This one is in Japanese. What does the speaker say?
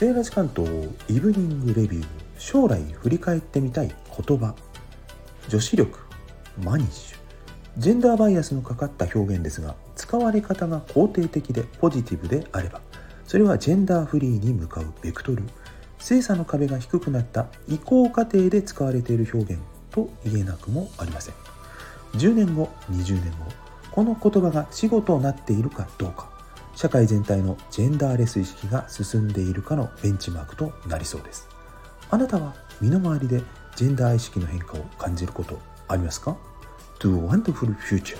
セーラジ関東イブニングレビュー将来振り返ってみたい言葉女子力マニッシュジェンダーバイアスのかかった表現ですが使われ方が肯定的でポジティブであればそれはジェンダーフリーに向かうベクトル精査の壁が低くなった移行過程で使われている表現と言えなくもありません。10年後20年後この言葉が死語となっているかどうか。社会全体のジェンダーレス意識が進んでいるかのベンチマークとなりそうです。あなたは身の回りでジェンダー意識の変化を感じることありますか？To a wonderful future.